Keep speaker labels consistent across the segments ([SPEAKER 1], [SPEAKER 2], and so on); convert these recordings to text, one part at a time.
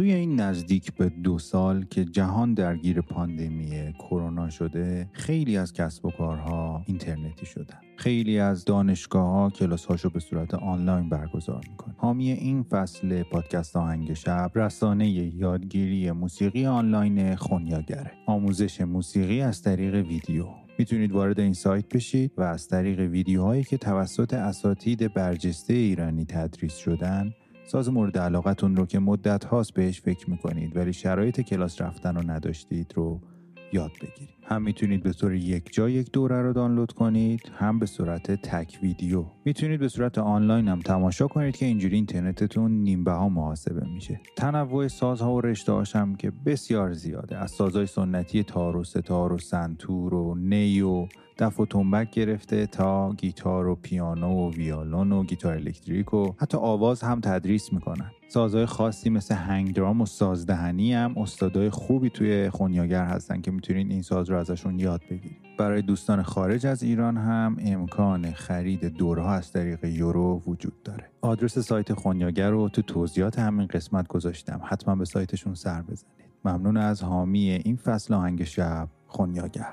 [SPEAKER 1] توی این نزدیک به دو سال که جهان درگیر پاندمی کرونا شده خیلی از کسب و کارها اینترنتی شدن. خیلی از دانشگاه ها کلاس هاشو به صورت آنلاین برگزار می‌کنن. حامی این فصل پادکست آهنگ شب رسانه یادگیری موسیقی آنلاین خونیاگره. آموزش موسیقی از طریق ویدیو. می‌تونید وارد این سایت بشید و از طریق ویدیوهایی که توسط اساتید برجسته ایرانی تدریس شدن ساز مورد علاقتون رو که مدت هاست بهش فکر می‌کنید ولی شرایط کلاس رفتن رو نداشتید رو یاد بگیرید. هم می‌تونید به طور یک جا یک دوره رو دانلود کنید هم به صورت تک ویدیو. می‌تونید به صورت آنلاین هم تماشا کنید که اینجوری اینترنتتون نیم بها محاسبه میشه. تنوع سازها و رشته هم که بسیار زیاده. از سازهای سنتی تار و ستار و سنتور و نی و دف و تنبک گرفته تا گیتار و پیانو و ویالون و گیتار الکتریک و حتی آواز هم تدریس می‌کنن. سازهای خاصی مثل هنگ درام و سازدهنی هم استادای خوبی توی خونیاگر هستن که می‌تونید این ساز رو ازشون یاد بگیرید برای دوستان خارج از ایران هم امکان خرید دورها از طریق یورو وجود داره. آدرس سایت خونیاگر رو تو توضیحات همین قسمت گذاشتم. حتما به سایتشون سر بزنید. ممنون از حامی این فصل آهنگ شب خونیاگر.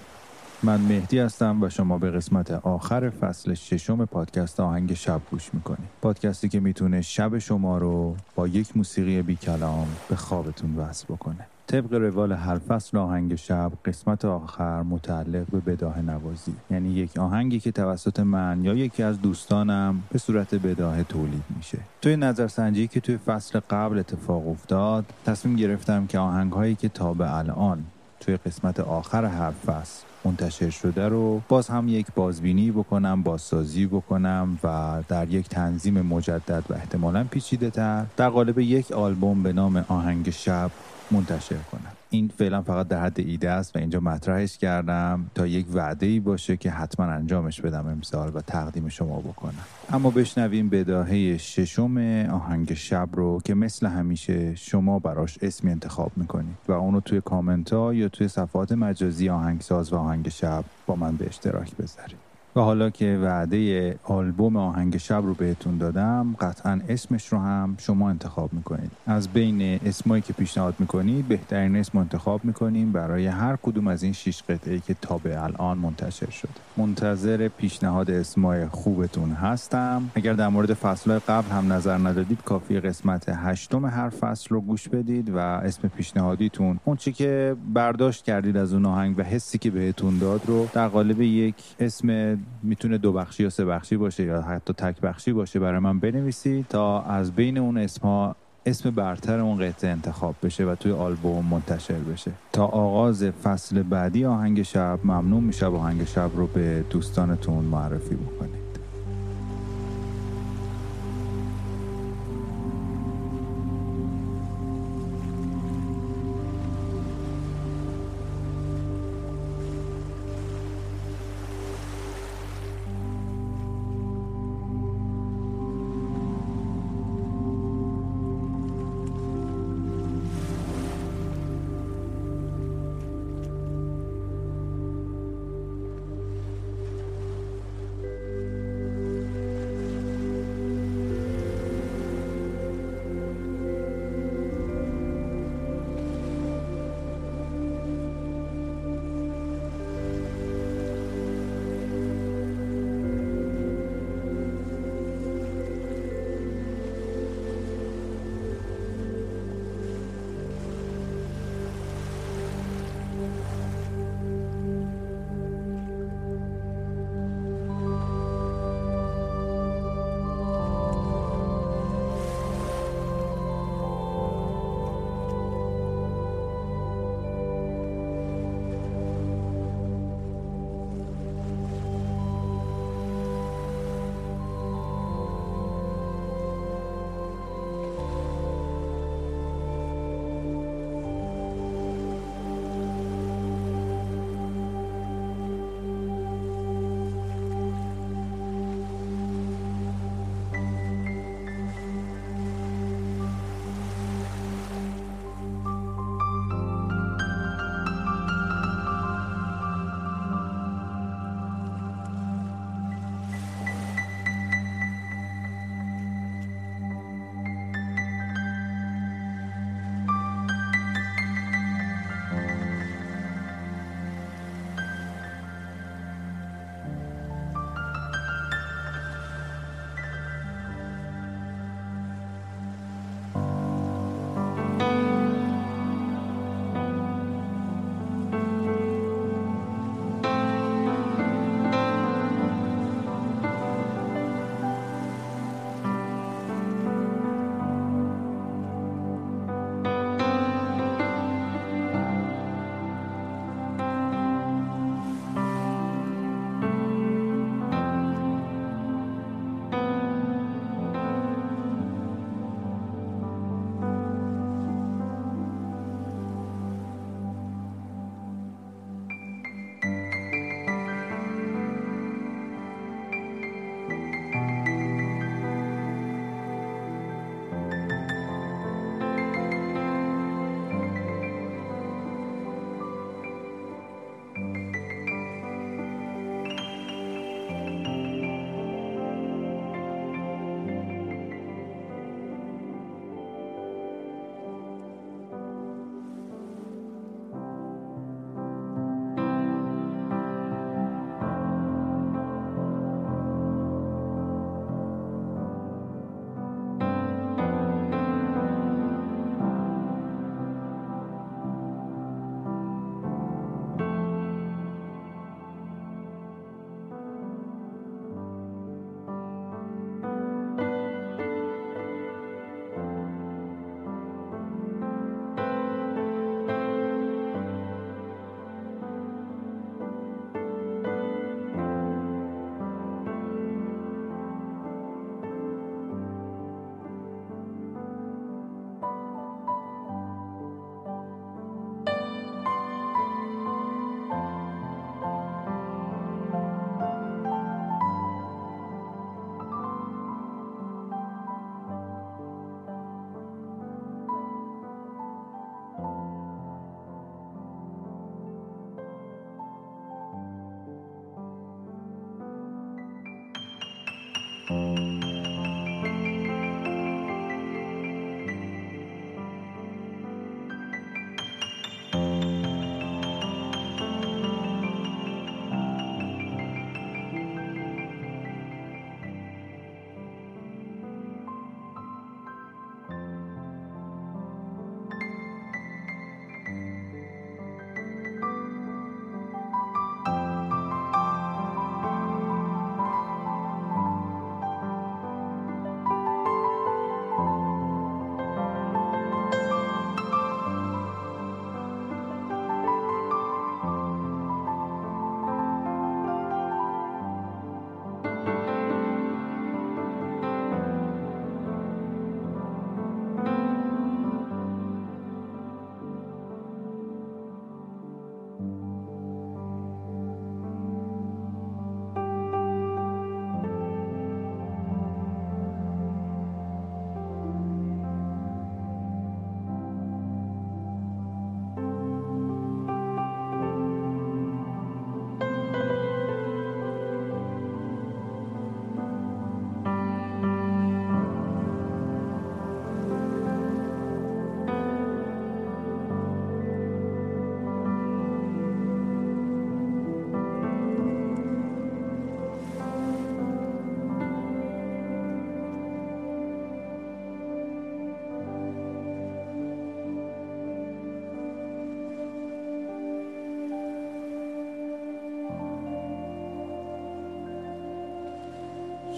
[SPEAKER 1] من مهدی هستم و شما به قسمت آخر فصل ششم پادکست آهنگ شب گوش می‌کنید. پادکستی که می‌تونه شب شما رو با یک موسیقی بی کلام به خوابتون وصل بکنه. طبق روال هر فصل آهنگ شب قسمت آخر متعلق به بداه نوازی. یعنی یک آهنگی که توسط من یا یکی از دوستانم به صورت بداه تولید میشه. توی نظرسنجی که توی فصل قبل اتفاق افتاد تصمیم گرفتم که آهنگ هایی که تا به الان توی قسمت آخر هر فصل منتشر شده رو باز هم یک بازبینی بکنم بازسازی بکنم و در یک تنظیم مجدد و احتمالا پیچیده تر در قالب یک آلبوم به نام آهنگ شب منتشر کنم. این فعلا فقط در حد ایده است و اینجا مطرحش کردم تا یک وعده ای باشه که حتما انجامش بدم امسال و تقدیم شما بکنم. اما بشنویم بداهه ششم آهنگ شب رو که مثل همیشه شما براش اسمی انتخاب می‌کنید و اونو توی کامنت ها یا توی صفحات مجازی آهنگساز و آهنگ شب با من به اشتراک بذارید. و حالا که وعده آلبوم آهنگ شب رو بهتون دادم قطعا اسمش رو هم شما انتخاب می‌کنید. از بین اسمایی که پیشنهاد می‌کنید بهترین اسم انتخاب می‌کنیم. برای هر کدوم از این شش قطعه که تا به الان منتشر شده منتظر پیشنهاد اسمای خوبتون هستم. اگر در مورد فصلهای قبل هم نظر ندادید کافی قسمت هشتم هر فصل رو گوش بدید و اسم پیشنهادیتون اون چی که برداشت کردید از اون آهنگ و حسی که بهتون داد رو در قالب یک اسم می‌تونه دو بخشی یا سه بخشی باشه یا حتی تک بخشی باشه برای من بنویسید تا از بین اون اسمها اسم برتر اون قطعه انتخاب بشه و توی آلبوم منتشر بشه. تا آغاز فصل بعدی آهنگ شب ممنون میشه آهنگ شب رو به دوستانتون معرفی بکنید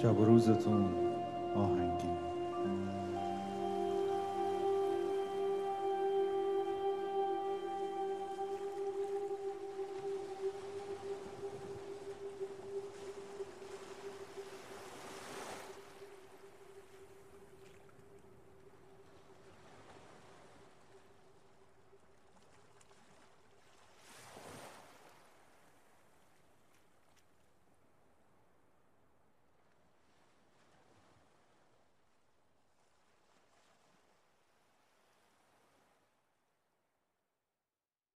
[SPEAKER 1] شب و روزتون آهنگین